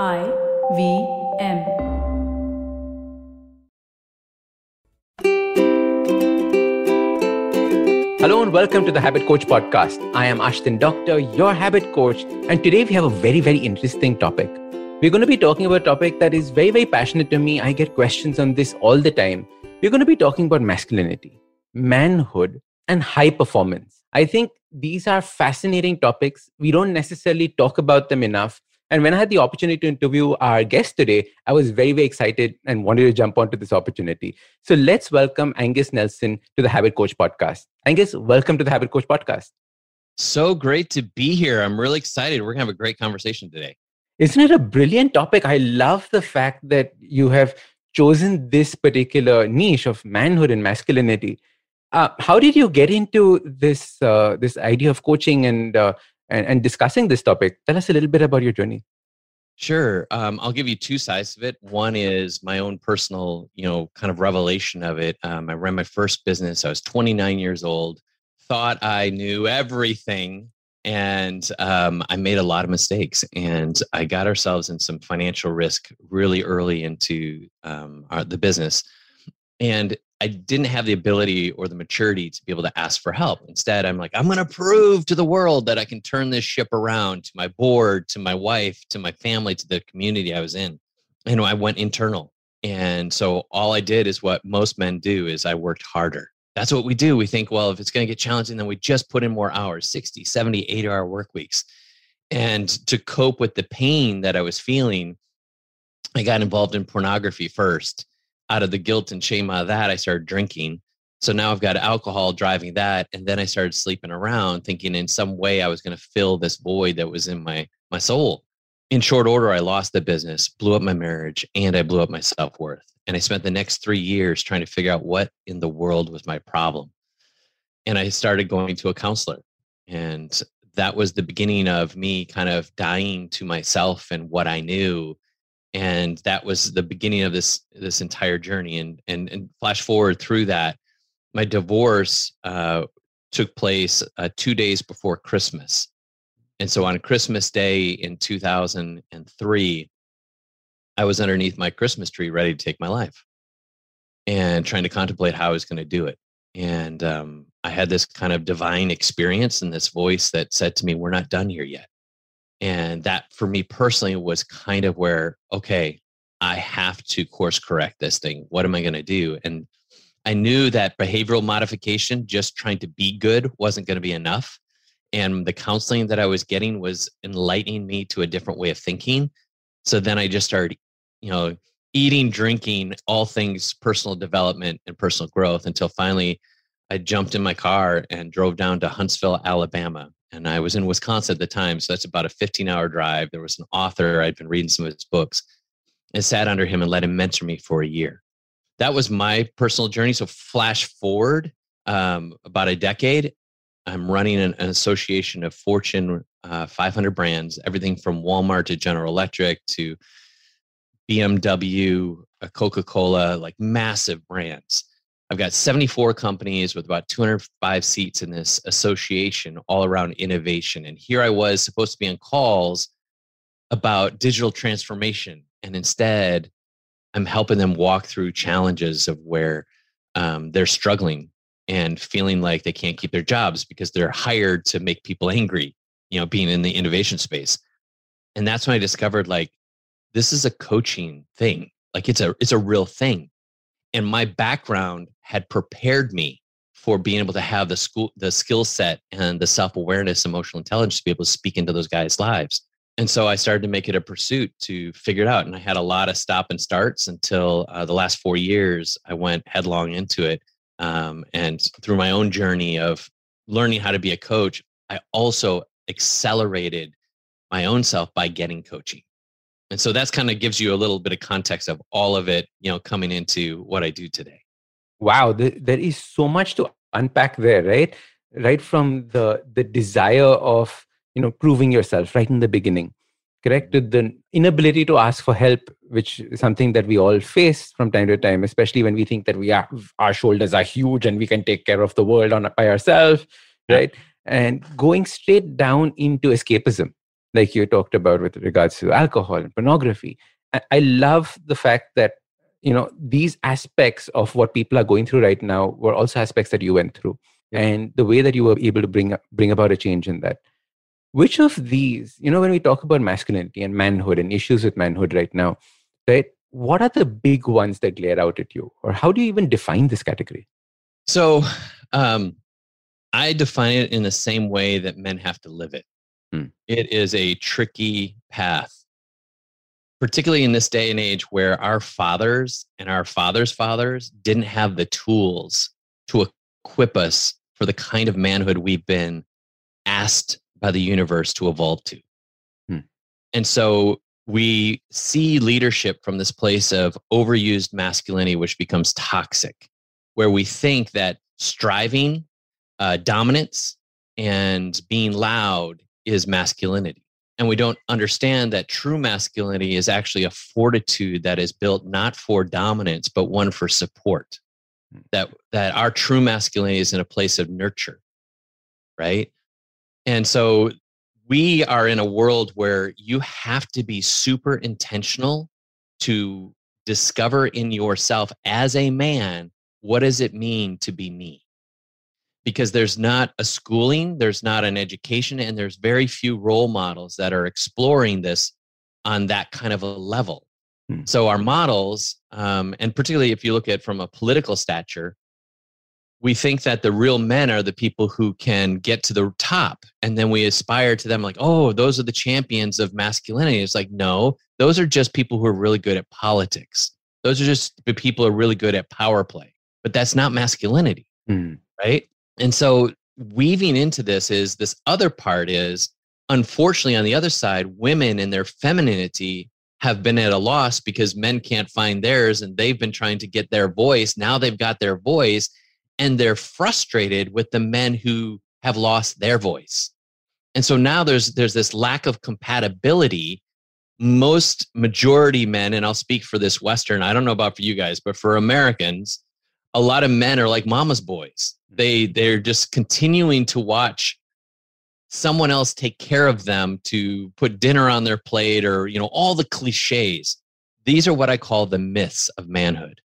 I V M. Hello and welcome to the Habit Coach podcast. I am Ashdin Doctor, your habit coach, and today we have a very, very interesting topic. We're going to be talking about a topic that is very, very passionate to me. I get questions on this all the time. We're going to be talking about masculinity, manhood, and high performance. I think these are fascinating topics. We don't necessarily talk about them enough. And when I had the opportunity to interview our guest today, I was very, very excited and wanted to jump onto this opportunity. So let's welcome Angus Nelson to the Habit Coach podcast. Angus, welcome to the Habit Coach podcast. So great to be here. I'm really excited. We're going to have a great conversation today. Isn't it a brilliant topic? I love the fact that you have chosen this particular niche of manhood and masculinity. Uh, how did you get into this uh, this idea of coaching and uh, and, and discussing this topic. Tell us a little bit about your journey. Sure. Um, I'll give you two sides of it. One is my own personal, you know, kind of revelation of it. Um, I ran my first business. I was 29 years old, thought I knew everything, and um, I made a lot of mistakes. And I got ourselves in some financial risk really early into um, our, the business. And I didn't have the ability or the maturity to be able to ask for help. Instead, I'm like, I'm going to prove to the world that I can turn this ship around to my board, to my wife, to my family, to the community I was in. And I went internal. And so all I did is what most men do is I worked harder. That's what we do. We think, well, if it's going to get challenging, then we just put in more hours, 60, 70, 80 hour work weeks. And to cope with the pain that I was feeling, I got involved in pornography first out of the guilt and shame out of that, I started drinking. So now I've got alcohol driving that. And then I started sleeping around thinking in some way I was going to fill this void that was in my, my soul. In short order, I lost the business, blew up my marriage, and I blew up my self worth. And I spent the next three years trying to figure out what in the world was my problem. And I started going to a counselor. And that was the beginning of me kind of dying to myself and what I knew and that was the beginning of this this entire journey and and, and flash forward through that my divorce uh, took place uh, two days before christmas. And so on christmas day in 2003 i was underneath my christmas tree ready to take my life and trying to contemplate how i was going to do it. And um, i had this kind of divine experience and this voice that said to me we're not done here yet and that for me personally was kind of where, okay, I have to course correct this thing. What am I going to do? And I knew that behavioral modification, just trying to be good, wasn't going to be enough. And the counseling that I was getting was enlightening me to a different way of thinking. So then I just started, you know, eating, drinking, all things personal development and personal growth until finally I jumped in my car and drove down to Huntsville, Alabama and I was in Wisconsin at the time, so that's about a 15 hour drive. There was an author, I'd been reading some of his books, and sat under him and let him mentor me for a year. That was my personal journey. So, flash forward um, about a decade, I'm running an, an association of Fortune uh, 500 brands, everything from Walmart to General Electric to BMW, Coca Cola, like massive brands. I've got 74 companies with about 205 seats in this association all around innovation. And here I was supposed to be on calls about digital transformation. And instead, I'm helping them walk through challenges of where um, they're struggling and feeling like they can't keep their jobs because they're hired to make people angry, you know, being in the innovation space. And that's when I discovered like, this is a coaching thing. Like it's a, it's a real thing and my background had prepared me for being able to have the school the skill set and the self-awareness emotional intelligence to be able to speak into those guys lives. And so i started to make it a pursuit to figure it out and i had a lot of stop and starts until uh, the last four years i went headlong into it um, and through my own journey of learning how to be a coach i also accelerated my own self by getting coaching and so that's kind of gives you a little bit of context of all of it, you know, coming into what I do today. Wow, there is so much to unpack there, right? Right from the the desire of you know proving yourself right in the beginning, correct? Mm-hmm. To the inability to ask for help, which is something that we all face from time to time, especially when we think that we are our shoulders are huge and we can take care of the world on by ourselves, right? And going straight down into escapism, like you talked about with regards to alcohol and pornography. I love the fact that you know these aspects of what people are going through right now were also aspects that you went through, yeah. and the way that you were able to bring bring about a change in that. Which of these, you know, when we talk about masculinity and manhood and issues with manhood right now, right? What are the big ones that glare out at you, or how do you even define this category? So, um, I define it in the same way that men have to live it. Hmm. It is a tricky path, particularly in this day and age where our fathers and our fathers' fathers didn't have the tools to equip us for the kind of manhood we've been asked by the universe to evolve to. Hmm. And so we see leadership from this place of overused masculinity, which becomes toxic, where we think that striving, uh, dominance, and being loud is masculinity. And we don't understand that true masculinity is actually a fortitude that is built not for dominance, but one for support. Hmm. That, that our true masculinity is in a place of nurture, right? And so we are in a world where you have to be super intentional to discover in yourself as a man what does it mean to be me because there's not a schooling there's not an education and there's very few role models that are exploring this on that kind of a level hmm. so our models um, and particularly if you look at from a political stature we think that the real men are the people who can get to the top and then we aspire to them like oh those are the champions of masculinity it's like no those are just people who are really good at politics those are just the people who are really good at power play but that's not masculinity mm. right and so weaving into this is this other part is unfortunately on the other side women and their femininity have been at a loss because men can't find theirs and they've been trying to get their voice now they've got their voice and they're frustrated with the men who have lost their voice. And so now there's there's this lack of compatibility. Most majority men, and I'll speak for this Western, I don't know about for you guys, but for Americans, a lot of men are like mama's boys. They they're just continuing to watch someone else take care of them to put dinner on their plate or you know all the cliches these are what i call the myths of manhood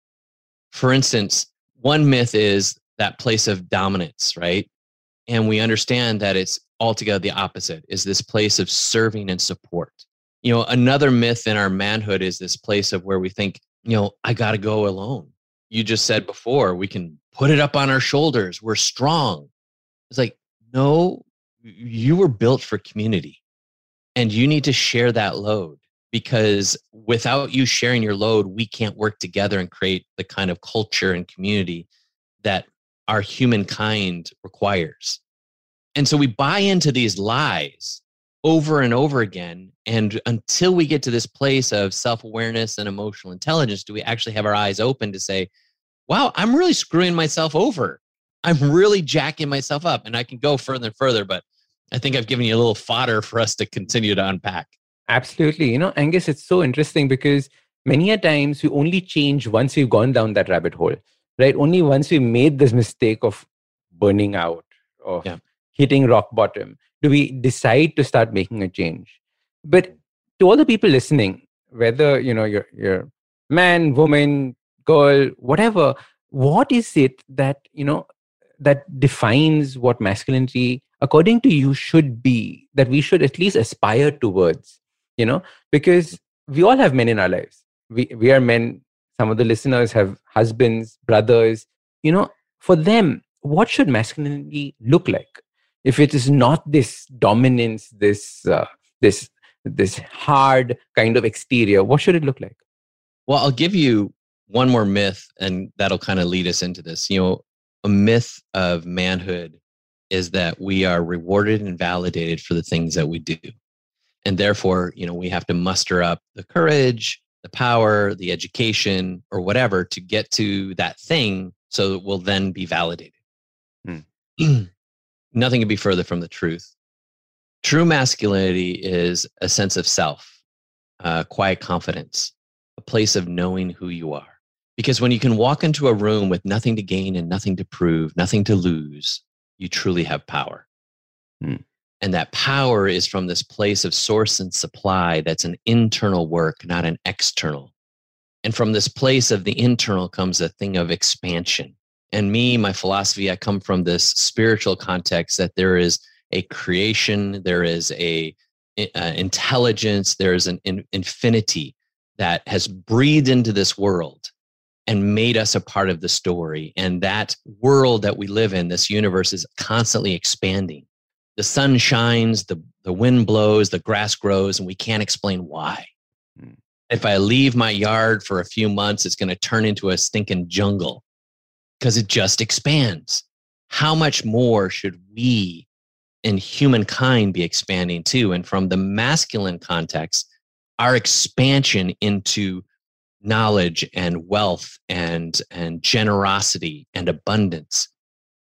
for instance one myth is that place of dominance, right? And we understand that it's altogether the opposite is this place of serving and support. You know, another myth in our manhood is this place of where we think, you know, I got to go alone. You just said before, we can put it up on our shoulders. We're strong. It's like, no, you were built for community and you need to share that load because without you sharing your load, we can't work together and create the kind of culture and community that our humankind requires. And so we buy into these lies over and over again. And until we get to this place of self awareness and emotional intelligence, do we actually have our eyes open to say, wow, I'm really screwing myself over. I'm really jacking myself up. And I can go further and further, but I think I've given you a little fodder for us to continue to unpack. Absolutely. You know, Angus, it's so interesting because many a times we only change once we've gone down that rabbit hole, right? Only once we made this mistake of burning out, of yeah. hitting rock bottom, do we decide to start making a change. But to all the people listening, whether you know you're, you're man, woman, girl, whatever, what is it that you know that defines what masculinity according to you should be that we should at least aspire towards you know? Because we all have men in our lives. We we are men. Some of the listeners have husbands brothers. You know for them what should masculinity look like? If it is not this dominance this uh, this this hard kind of exterior what should it look like? Well i'll give you one more myth and that'll kind of lead us into this. You know a myth of manhood is that we are rewarded and validated for the things that we do. And therefore you know we have to muster up the courage the power the education or whatever to get to that thing so it will then be validated. Hmm. nothing could be further from the truth. True masculinity is a sense of self uh, quiet confidence a place of knowing who you are because when you can walk into a room with nothing to gain and nothing to prove nothing to lose you truly have power hmm. And that power is from this place of source and supply that's an internal work, not an external. And from this place of the internal comes a thing of expansion. And me, my philosophy, I come from this spiritual context that there is a creation, there is a, uh, intelligence, there is an in, infinity that has breathed into this world and made us a part of the story. And that world that we live in, this universe, is constantly expanding. The sun shines, the, the wind blows, the grass grows, and we can't explain why. Mm. If I leave my yard for a few months, it's going to turn into a stinking jungle because it just expands. How much more should we and humankind be expanding too? And from the masculine context, our expansion into knowledge and wealth and, and generosity and abundance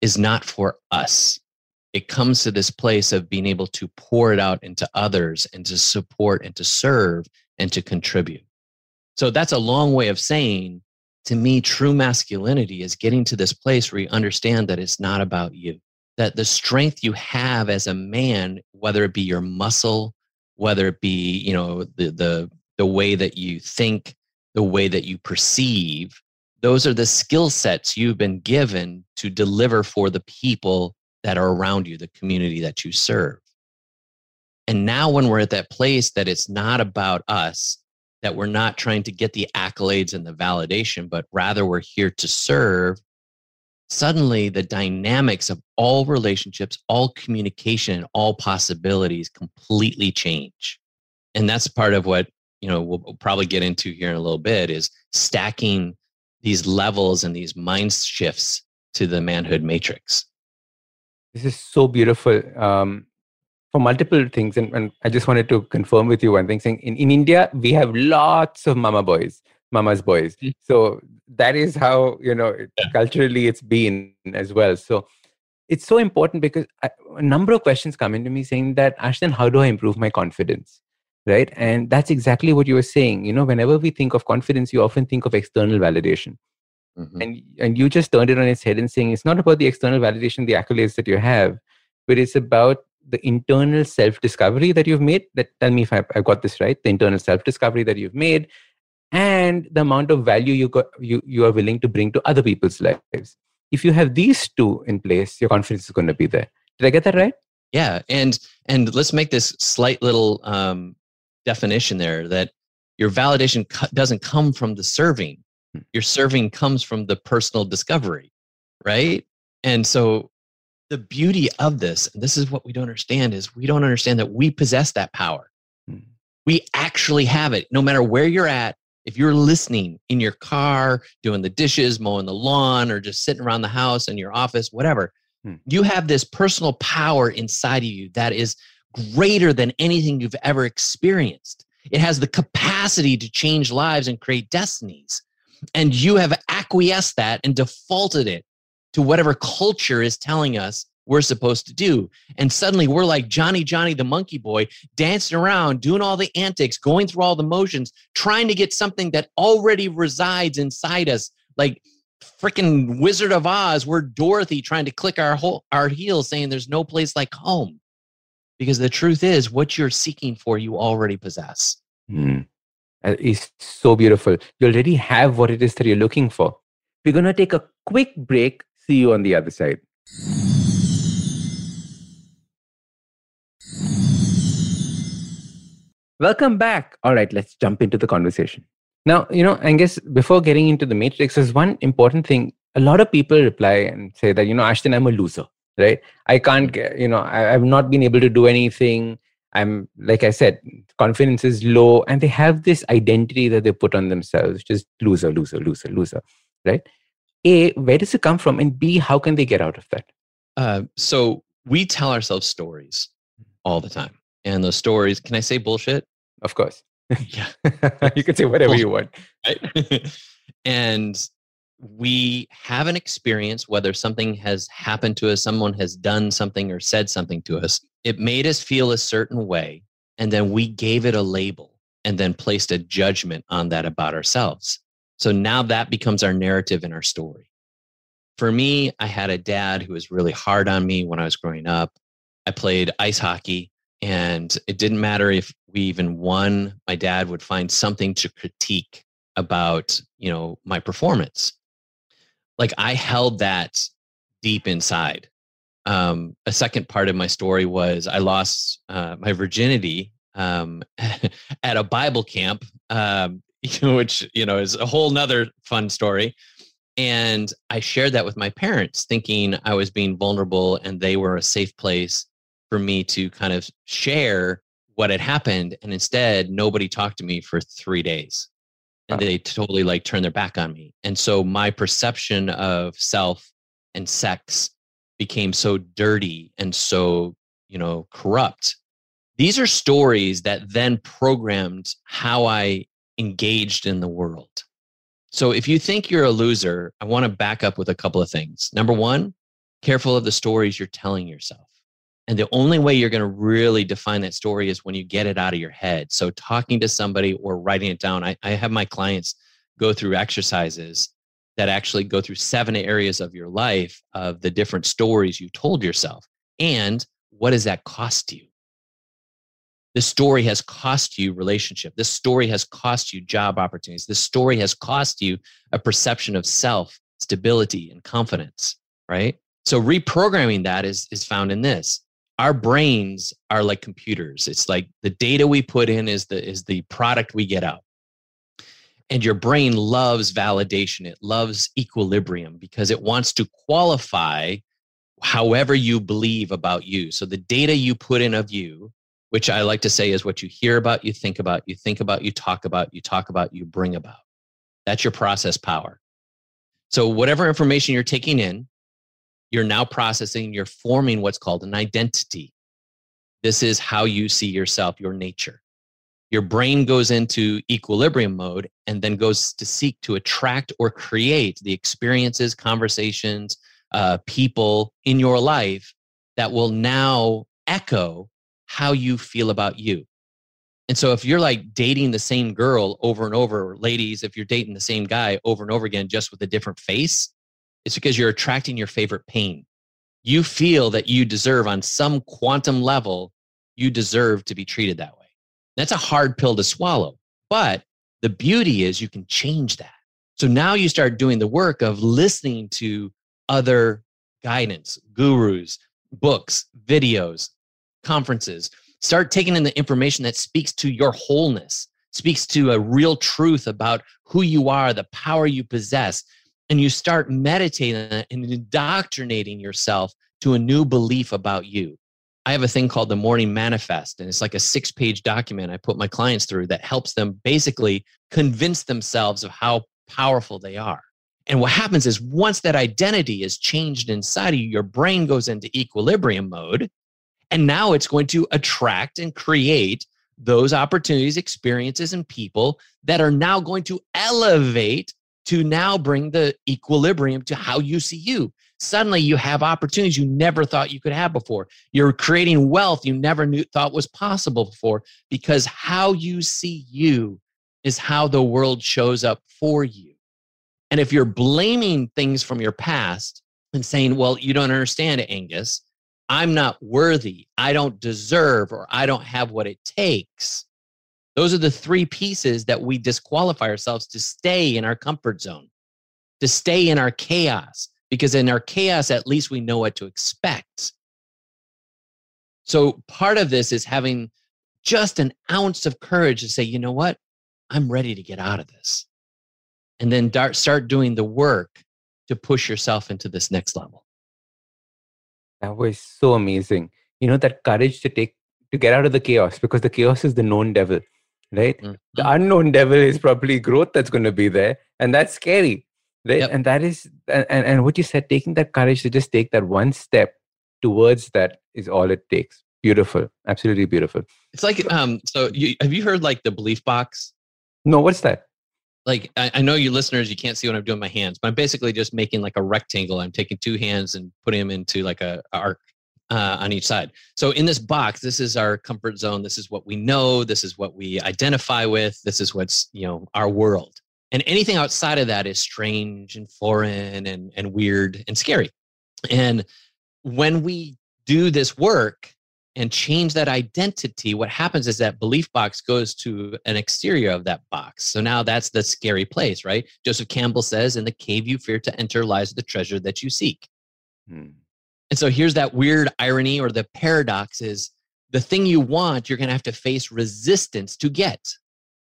is not for us. It comes to this place of being able to pour it out into others and to support and to serve and to contribute. So that's a long way of saying to me, true masculinity is getting to this place where you understand that it's not about you, that the strength you have as a man, whether it be your muscle, whether it be, you know, the, the, the way that you think, the way that you perceive, those are the skill sets you've been given to deliver for the people that are around you, the community that you serve. And now, when we're at that place that it's not about us, that we're not trying to get the accolades and the validation, but rather we're here to serve, suddenly the dynamics of all relationships, all communication, and all possibilities completely change. And that's part of what, you know, we'll probably get into here in a little bit is stacking these levels and these mind shifts to the manhood matrix. This is so beautiful. Um, for multiple things. And, and I just wanted to confirm with you one thing saying in, in India, we have lots of mama boys, mama's boys. Mm-hmm. So that is how, you know, yeah. culturally it's been as well. So it's so important because I, a number of questions come into me saying that, Ashdin, how do I improve my confidence? Right. And that's exactly what you were saying. You know, whenever we think of confidence, you often think of external validation. Mm-hmm. And, and you just turned it on its head and saying it's not about the external validation, the accolades that you have, but it's about the internal self discovery that you've made that tell me if I, have got this right the internal self discovery that you've made and the amount of value you got you, you are willing to bring to other people's lives if you have these two in place your confidence is going to be there did i get that right yeah and and let's make this slight little um, definition there that your validation doesn't come from the serving hmm. your serving comes from the personal discovery right and so the beauty of this, and this is what we don't understand, is we don't understand that we possess that power. Mm. We actually have it. No matter where you're at, if you're listening in your car, doing the dishes, mowing the lawn, or just sitting around the house in your office, whatever, mm. you have this personal power inside of you that is greater than anything you've ever experienced. It has the capacity to change lives and create destinies. And you have acquiesced that and defaulted it to whatever culture is telling us we're supposed to do. And suddenly we're like Johnny, Johnny, the monkey boy, dancing around, doing all the antics, going through all the motions, trying to get something that already resides inside us. Like freaking Wizard of Oz, we're Dorothy trying to click our, whole, our heels saying there's no place like home. Because the truth is, what you're seeking for, you already possess. Mm. It's so beautiful. You already have what it is that you're looking for. We're going to take a quick break See you on the other side. Welcome back. All right, let's jump into the conversation. Now, you know, I guess before getting into the matrix, there's one important thing. A lot of people reply and say that, you know, Ashdin, I'm a loser, right? I can't you know, I, I've not been able to do anything. I'm, like I said, confidence is low, and they have this identity that they put on themselves, just loser, loser, loser, loser, right? A, where does it come from? And B, how can they get out of that? Uh, so we tell ourselves stories all the time. And those stories, can I say bullshit? Of course. Yeah. you can say whatever you want. Right? and we have an experience, whether something has happened to us, someone has done something or said something to us. It made us feel a certain way. And then we gave it a label and then placed a judgment on that about ourselves. So now that becomes our narrative and our story. For me, I had a dad who was really hard on me when I was growing up. I played ice hockey, and it didn't matter if we even won. My dad would find something to critique about, you know, my performance. Like I held that deep inside. Um, a second part of my story was I lost uh, my virginity um, at a Bible camp, um, which you know is a whole nother fun story. And I shared that with my parents, thinking I was being vulnerable and they were a safe place for me to kind of share what had happened. And instead, nobody talked to me for three days. And they totally like turn their back on me. And so my perception of self and sex became so dirty and so, you know, corrupt. These are stories that then programmed how I engaged in the world. So if you think you're a loser, I want to back up with a couple of things. Number one, careful of the stories you're telling yourself. And the only way you're going to really define that story is when you get it out of your head. So talking to somebody or writing it down. I, I have my clients go through exercises that actually go through seven areas of your life of the different stories you told yourself. And what does that cost you? This story has cost you relationship. This story has cost you job opportunities. This story has cost you a perception of self, stability, and confidence, right? So reprogramming that is, is found in this. Our brains are like computers. It's like the data we put in is the is the product we get out. And your brain loves validation. It loves equilibrium because it wants to qualify however you believe about you. So the data you put in of you which I like to say is what you hear about, you think about, you think about, you talk about, you talk about, you bring about. That's your process power. So, whatever information you're taking in, you're now processing, you're forming what's called an identity. This is how you see yourself, your nature. Your brain goes into equilibrium mode and then goes to seek to attract or create the experiences, conversations, uh, people in your life that will now echo how you feel about you. And so if you're like dating the same girl over and over, ladies, if you're dating the same guy over and over again, just with a different face, it's because you're attracting your favorite pain. You feel that you deserve, on some quantum level, you deserve to be treated that way. That's a hard pill to swallow. But the beauty is you can change that. So now you start doing the work of listening to other guidance, gurus, books, videos, conferences. Start taking in the information that speaks to your wholeness, speaks to a real truth about who you are, the power you possess. And you start meditating and indoctrinating yourself to a new belief about you. I have a thing called the Morning Manifest, and it's like a six page document I put my clients through that helps them basically convince themselves of how powerful they are. And what happens is once that identity is changed inside of you, your brain goes into equilibrium mode and now it's going to attract and create those opportunities, experiences, and people that are now going to elevate to now bring the equilibrium to how you see you. Suddenly, you have opportunities you never thought you could have before. You're creating wealth you never knew thought was possible before because how you see you is how the world shows up for you. And if you're blaming things from your past and saying, well, you don't understand, Angus, I'm not worthy, I don't deserve, or I don't have what it takes. Those are the three pieces that we disqualify ourselves to stay in our comfort zone, to stay in our chaos, because in our chaos, at least we know what to expect. So part of this is having just an ounce of courage to say, you know what? I'm ready to get out of this. And then start doing the work to push yourself into this next level. That was so amazing. You know, that courage to take to get out of the chaos because the chaos is the known devil, right? Mm-hmm. The unknown devil is probably growth that's going to be there, and that's scary, right? Yep. And that is, and, and what you said, taking that courage to just take that one step towards that is all it takes. Beautiful, absolutely beautiful. It's like, um, so you have you heard like the belief box? No, what's that? like I, I, know you listeners you can't see what i'm doing with my hands but i'm basically just making like a rectangle i'm taking two hands and putting them into like a, a arc uh, on each side so in this box this is our comfort zone this is what we know this is what we identify with this is what's you know our world and anything outside of that is strange and foreign and, and weird and scary and when we do this work and change that identity, what happens is that belief box goes to an exterior of that box. So now that's the scary place, right? Joseph Campbell says, In the cave you fear to enter lies the treasure that you seek. Hmm. And so here's that weird irony or the paradox is the thing you want, you're going to have to face resistance to get.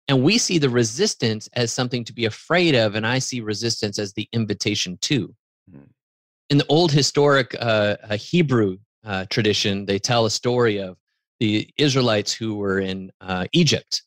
And we see the resistance as something to be afraid of, and I see resistance as the invitation to. Hmm. In the old historic uh, uh, Hebrew uh, tradition, they tell a story of the Israelites who were in uh, Egypt,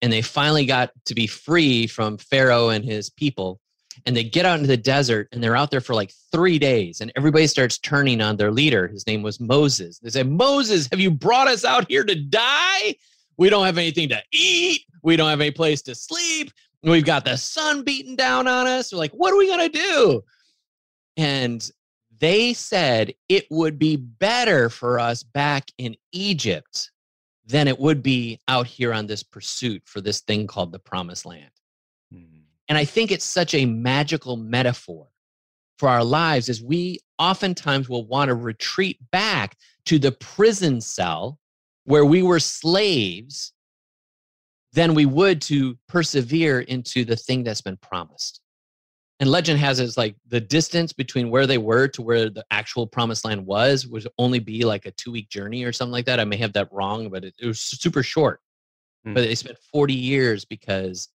and they finally got to be free from Pharaoh and his people. And they get out into the desert, and they're out there for like three days, and everybody starts turning on their leader. His name was Moses. They say, "Moses, have you brought us out here to die? We don't have anything to eat. We don't have any place to sleep. We've got the sun beating down on us. We're like, what are we gonna do?" And they said it would be better for us back in Egypt than it would be out here on this pursuit for this thing called the promised land. And I think it's such a magical metaphor for our lives as we oftentimes will want to retreat back to the prison cell where we were slaves than we would to persevere into the thing that's been promised and legend has it as like the distance between where they were to where the actual promised land was would only be like a two week journey or something like that. I may have that wrong, but it, it was super short. Hmm. But they spent 40 years because,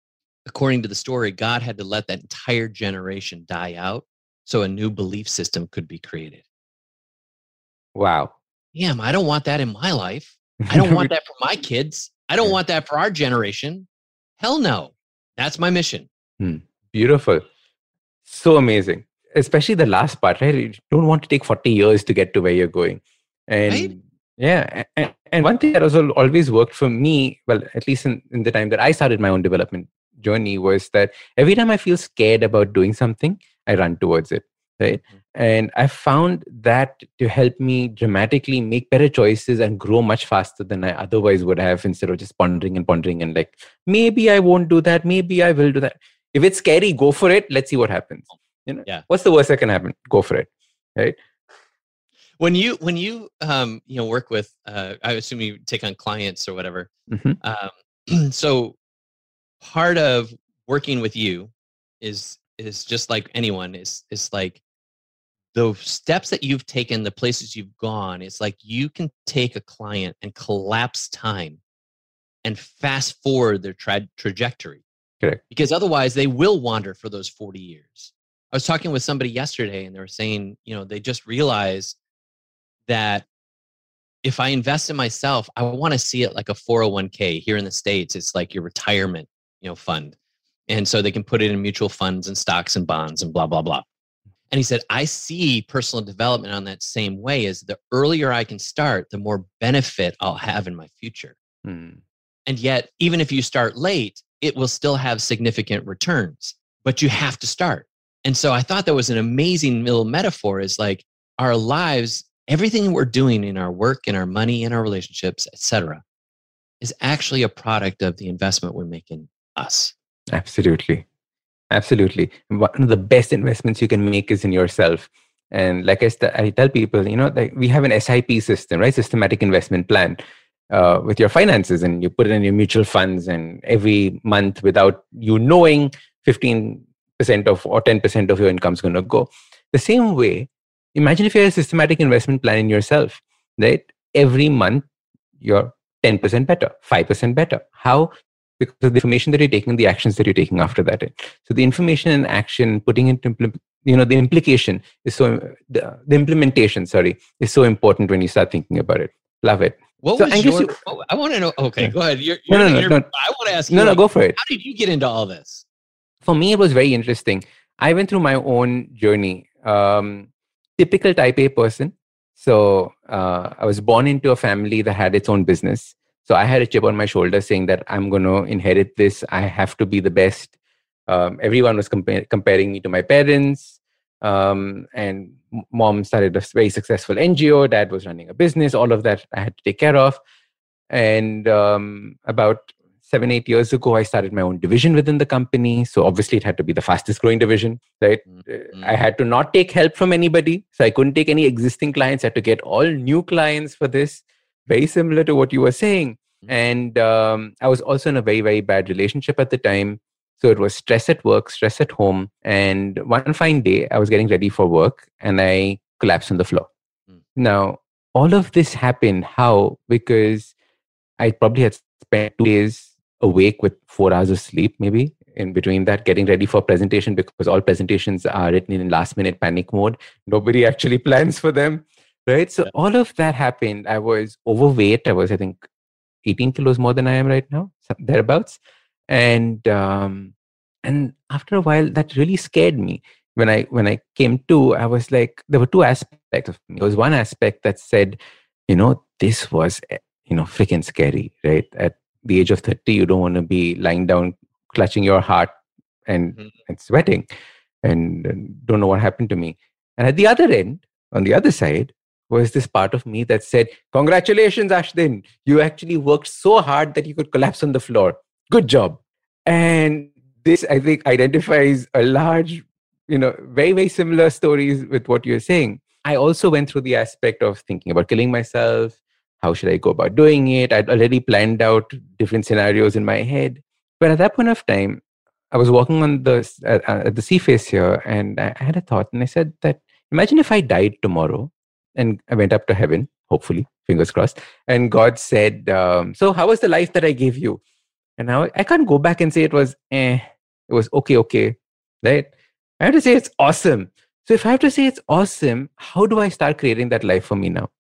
according to the story, God had to let that entire generation die out so a new belief system could be created. Wow. Damn, I don't want that in my life. I don't want that for my kids. I don't want that for our generation. Hell no. That's my mission. Hmm. Beautiful. So amazing. Especially the last part, right? You don't want to take 40 years to get to where you're going. And Right? yeah. And, and one thing that also always worked for me, well, at least in, in the time that I started my own development journey, was that every time I feel scared about doing something, I run towards it. Right. Mhm. And I found that to help me dramatically make better choices and grow much faster than I otherwise would have instead of just pondering and pondering and like, maybe I won't do that. Maybe I will do that if it's scary go for it let's see what happens you know Yeah. what's the worst that can happen go for it right when you when you um you know work with uh i assume you take on clients or whatever Mhm. um so part of working with you is is just like anyone is is like the steps that you've taken the places you've gone it's like you can take a client and collapse time and fast forward their tra- trajectory Correct. because otherwise they will wander for those 40 years i was talking with somebody yesterday and they were saying you know they just realized that if I invest in myself, I want to see it like a 401k here in the States. It's like your retirement, you know, fund. And so they can put it in mutual funds and stocks and bonds and blah, blah, blah. And he said, I see personal development on that same way as the earlier I can start, the more benefit I'll have in my future. Hmm. And yet, even if you start late, it will still have significant returns, but you have to start. And so I thought that was an amazing little metaphor is like our lives, everything we're doing in our work, in our money, in our relationships, etc., is actually a product of the investment we make in us. absolutely. Absolutely. One of the best investments you can make is in yourself. And like I, st- I tell people you know like we have an sip system right? Systematic investment plan uh, with your finances and you put it in your mutual funds and every month without you knowing 15% of or 10% of your income is going to go. The same way imagine if you have a systematic investment plan in yourself right? Every month you're 10% better 5% better. How because of the information that you're taking the actions that you're taking after that so the information and action putting it implement you know the implication is so the, the implementation sorry is so important when you start thinking about it love it What So was Angus, your? you- oh, I want to know. Okay, Yeah. go ahead. You're, No, you're no, no, interview- no. I want to ask you. no no like, go for it How did you get into all this? for me it was very interesting i went through my own journey um, typical type a person so uh, i was born into a family that had its own business so i had a chip on my shoulder saying that i'm going to inherit this. I have to be the best. Um, everyone was compa- comparing me to my parents. Um, and mom started a very successful ngo dad was running a business. All of that i had to take care of. And um, about seven eight years ago i started my own division within the company. So obviously it had to be the fastest growing division right? Mm, i had to not take help from anybody. So i couldn't take any existing clients. I had to get all new clients for this very similar to what you were saying. Mhm. And um, I was also in a very, very bad relationship at the time. So it was stress at work, stress at home. And one fine day, I was getting ready for work and I collapsed on the floor. Mm. Now, all of this happened. How? Because I probably had spent two days awake with four hours of sleep, maybe in between that, getting ready for presentation because all presentations are written in last minute panic mode. Nobody actually plans for them. Right. So Yeah. all of that happened. I was overweight. I was, I think, 18 kilos more than I am right now, thereabouts. And um, and after a while, that really scared me. When I when I came to, I was like, there were two aspects of me. There was one aspect that said, you know, this was eh, you know freaking scary, right? At the age of 30, you don't want to be lying down, clutching your heart and, Mhm. and sweating, and, and don't know what happened to me. And at the other end, on the other side, was this part of me that said, Congratulations, Ashdin. You actually worked so hard that you could collapse on the floor. Good job. And this, I think, identifies a large, you know, very, very similar stories with what you're saying. I also went through the aspect of thinking about killing myself. How should I go about doing it? I'd already planned out different scenarios in my head. But at that point of time, I was walking on the uh, uh, at the sea face here, and I had a thought, and I said that imagine if I died tomorrow, and I went up to heaven, hopefully, fingers crossed, and God said, um, "So how was the life that I gave you?" And now I can't go back and say it was eh, it was okay, okay, right? I have to say it's awesome. So if I have to say it's awesome, how do I start creating that life for me now?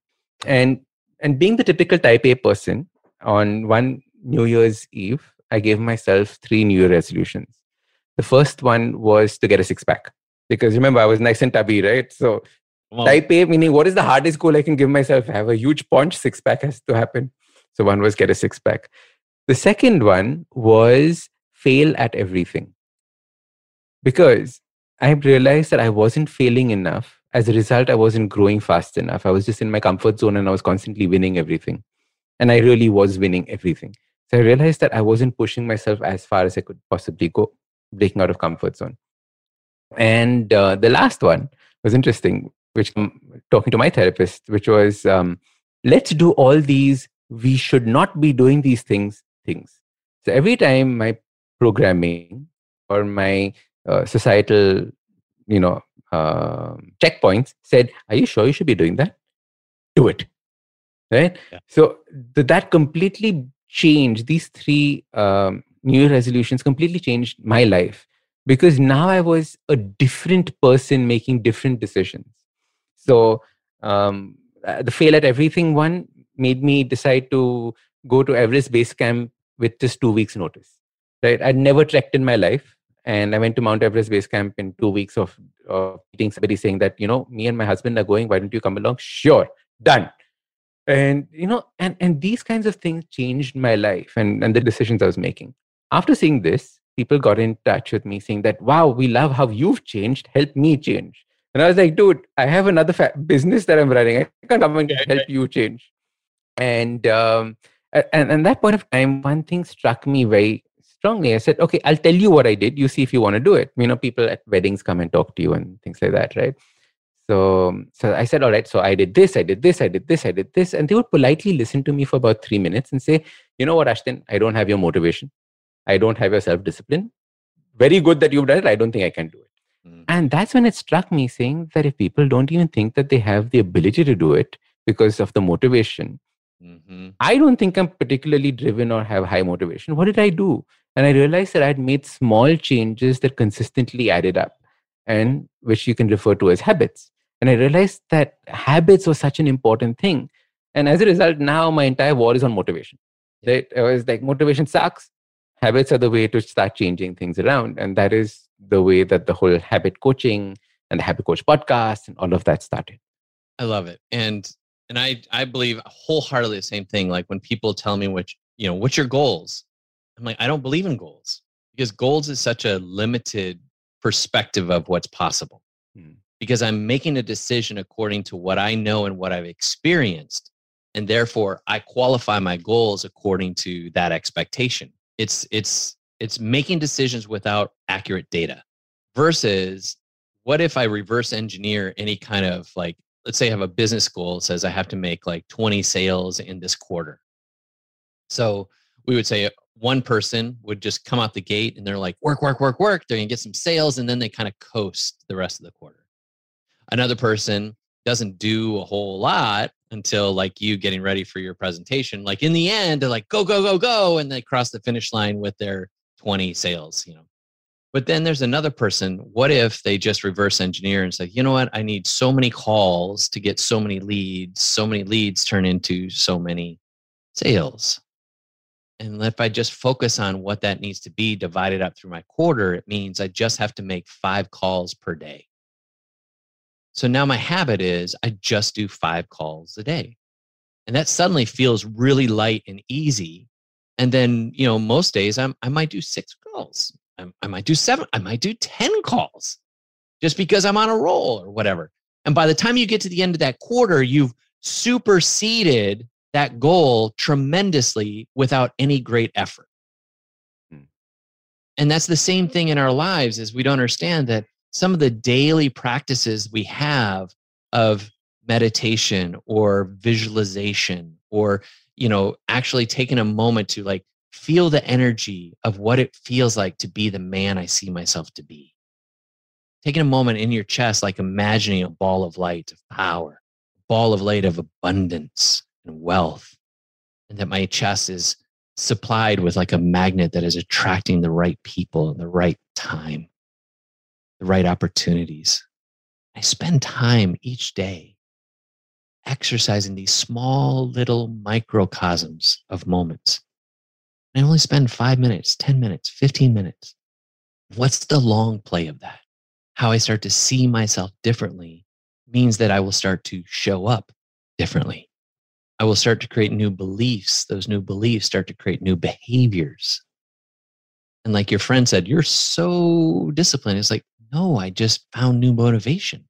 And and being the typical type A person, on one New Year's Eve, I gave myself three New Year resolutions. The first one was to get a six pack. Because remember, I was nice and tubby, right? So On. type A, meaning what is the hardest goal I can give myself? Have a huge paunch, six pack has to happen. So one was get a six pack. The second one was fail at everything. Because I realized that I wasn't failing enough. As a result, I wasn't growing fast enough. I was just in my comfort zone and I was constantly winning everything. And I really was winning everything. So I realized that I wasn't pushing myself as far as I could possibly go, breaking out of comfort zone. And uh, the last one was interesting, which um, talking to my therapist, which was um, let's do all these. We should not be doing these things. Things. So every time my programming or my uh, societal, you know, uh, checkpoints said, "Are you sure you should be doing that? Do it." Right. Yeah. So th- that completely changed these three um, New resolutions. Completely changed my life because now I was a different person making different decisions. So um, uh, the fail at everything one made me decide to go to Everest Base Camp with just two weeks' notice. Right, I'd never trekked in my life, and I went to Mount Everest Base Camp in two weeks of meeting somebody saying that you know me and my husband are going. Why don't you come along? Sure, done. And you know, and and these kinds of things changed my life and and the decisions I was making. After seeing this, people got in touch with me saying that, wow, we love how you've changed. Help me change. And I was like, dude, I have another fa- business that I'm running. I can't come and help you change. And um, and and that point of time, one thing struck me very strongly. I said, okay, I'll tell you what I did. You see if you want to do it. You know, people at weddings come and talk to you and things like that, right? So, so I said, all right. So I did this, I did this, I did this, I did this, and they would politely listen to me for about three minutes and say, you know what, Ashdin, I don't have your motivation. I don't have your self discipline. Very good that you've done it. I don't think I can do it. Mm. And that's when it struck me saying that if people don't even think that they have the ability to do it because of the motivation, Mhm. I don't think I'm particularly driven or have high motivation. What did I do? And I realized that I'd made small changes that consistently added up and which you can refer to as habits. And I realized that habits was such an important thing. And as a result, now my entire war is on motivation. Right? I was like, motivation sucks. Habits are the way to start changing things around. And that is the way that the whole habit coaching and the habit coach podcast and all of that started. I love it. And and I I believe wholeheartedly the same thing. Like when people tell me which you know, what's your goals? I'm like, I don't believe in goals because goals is such a limited perspective of what's possible. Hmm. Because I'm making a decision according to what I know and what I've experienced. And therefore I qualify my goals according to that expectation. It's it's it's making decisions without accurate data versus what if I reverse engineer any kind of like let's say I have a business goal that says I have to make like 20 sales in this quarter. So we would say one person would just come out the gate and they're like, work, work, work, work. They're going to get some sales and then they kind of coast the rest of the quarter. Another person doesn't do a whole lot until like you getting ready for your presentation. Like in the end, they're like, go, go, go, go. And they cross the finish line with their 20 sales, you know. But then there's another person. What if they just reverse engineer and say, you know what? I need so many calls to get so many leads. So many leads turn into so many sales. And if I just focus on what that needs to be divided up through my quarter, it means I just have to make five calls per day. So now my habit is I just do five calls a day. And that suddenly feels really light and easy. And then, you know, most days I'm, I might do six calls. I, I might do seven. I might do 10 calls just because I'm on a roll or whatever. And by the time you get to the end of that quarter, you've superseded that goal tremendously without any great effort. Hmm. And that's the same thing in our lives is we don't understand that some of the daily practices we have of meditation or visualization or you know actually taking a moment to like feel the energy of what it feels like to be the man i see myself to be taking a moment in your chest like imagining a ball of light of power a ball of light of abundance and wealth and that my chest is supplied with like a magnet that is attracting the right people in the right time the right opportunities. I spend time each day exercising these small little microcosms of moments. I only spend five minutes, 10 minutes, 15 minutes. What's the long play of that? How I start to see myself differently means that I will start to show up differently. I will start to create new beliefs. Those new beliefs start to create new behaviors. And like your friend said, you're so disciplined. It's like, no, I just found new motivation.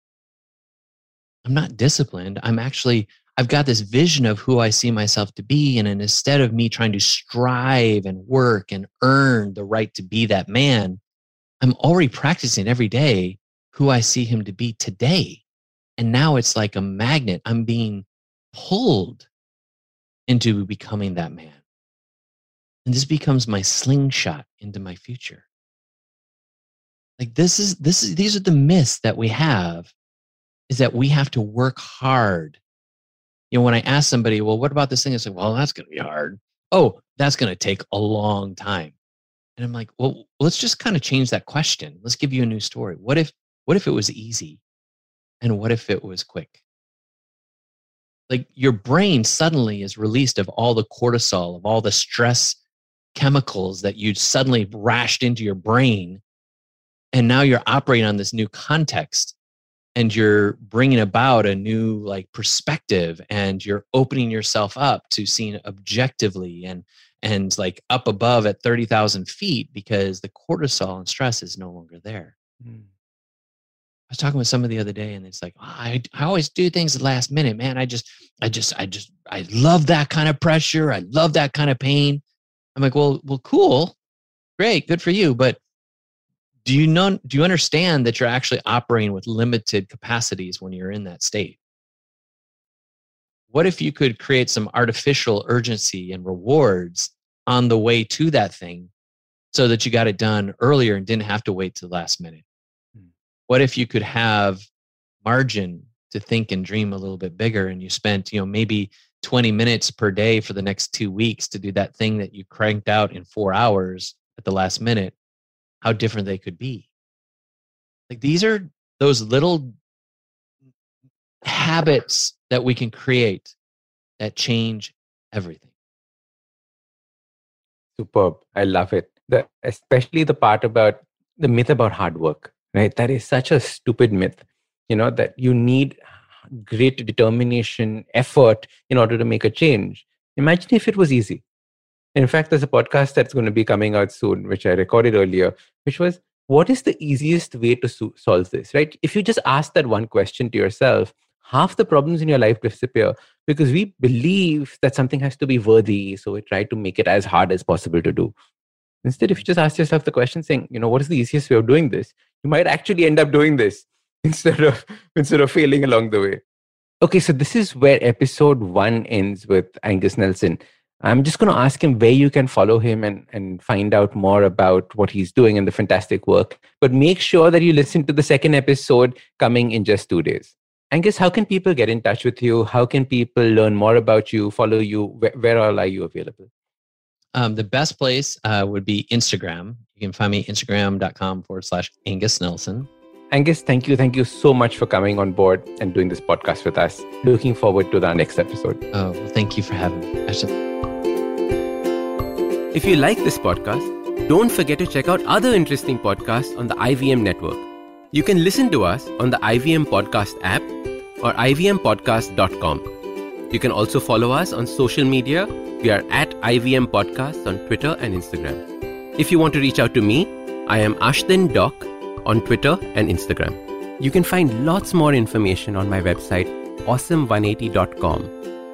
I'm not disciplined. I'm actually, I've got this vision of who I see myself to be. And instead of me trying to strive and work and earn the right to be that man, I'm already practicing every day who I see him to be today. And now it's like a magnet. I'm being pulled into becoming that man. And this becomes my slingshot into my future. Like this is this is these are the myths that we have is that we have to work hard. You know, when I ask somebody, well, what about this thing? I say, well, that's gonna be hard. Oh, that's gonna take a long time. And I'm like, well, let's just kind of change that question. Let's give you a new story. What if what if it was easy? And what if it was quick? Like your brain suddenly is released of all the cortisol, of all the stress chemicals that you suddenly rashed into your brain and now you're operating on this new context and you're bringing about a new like perspective and you're opening yourself up to seeing objectively and and like up above at 30,000 feet because the cortisol and stress is no longer there. Mm. I was talking with somebody the other day and it's like, oh, I, I always do things at the last minute, man. I just, I just, I just, I love that kind of pressure. I love that kind of pain. I'm like, well, well, cool. Great. Good for you. But do you know do you understand that you're actually operating with limited capacities when you're in that state? What if you could create some artificial urgency and rewards on the way to that thing so that you got it done earlier and didn't have to wait to the last minute? Hmm. what if you could have margin to think and dream a little bit bigger and you spent you know maybe 20 minutes per day for the next two weeks to do that thing that you cranked out in four hours at the last minute how different they could be. Like these are those little habits that we can create that change everything. Superb. I love it. The, especially the part about the myth about hard work, right? That is such a stupid myth, you know, that you need great determination, effort in order to make a change. Imagine if it was easy. In fact, there's a podcast that's going to be coming out soon, which I recorded earlier, which was what is the easiest way to so- solve this, right? If you just ask that one question to yourself, half the problems in your life disappear because we believe that something has to be worthy. So we try to make it as hard as possible to do. Instead, if you just ask yourself the question saying, you know, what is the easiest way of doing this? You might actually end up doing this instead of instead of failing along the way. Okay, so this is where episode one ends with Angus Nelson. I'm just going to ask him where you can follow him and, and find out more about what he's doing and the fantastic work. But make sure that you listen to the second episode coming in just two days. Angus, how can people get in touch with you? How can people learn more about you, follow you? Where, where all are you available? Um, the best place uh, would be Instagram. You can find me instagram.com forward slash Angus Nelson. Angus, thank you. Thank you so much for coming on board and doing this podcast with us. Looking forward to the next episode. Oh, well, thank you for having me. If you like this podcast, don't forget to check out other interesting podcasts on the IVM network. You can listen to us on the IVM Podcast app or ivmpodcast.com. You can also follow us on social media. We are at IVM Podcasts on Twitter and Instagram. If you want to reach out to me, I am Ashdin Doc on Twitter and Instagram. You can find lots more information on my website, awesome180.com,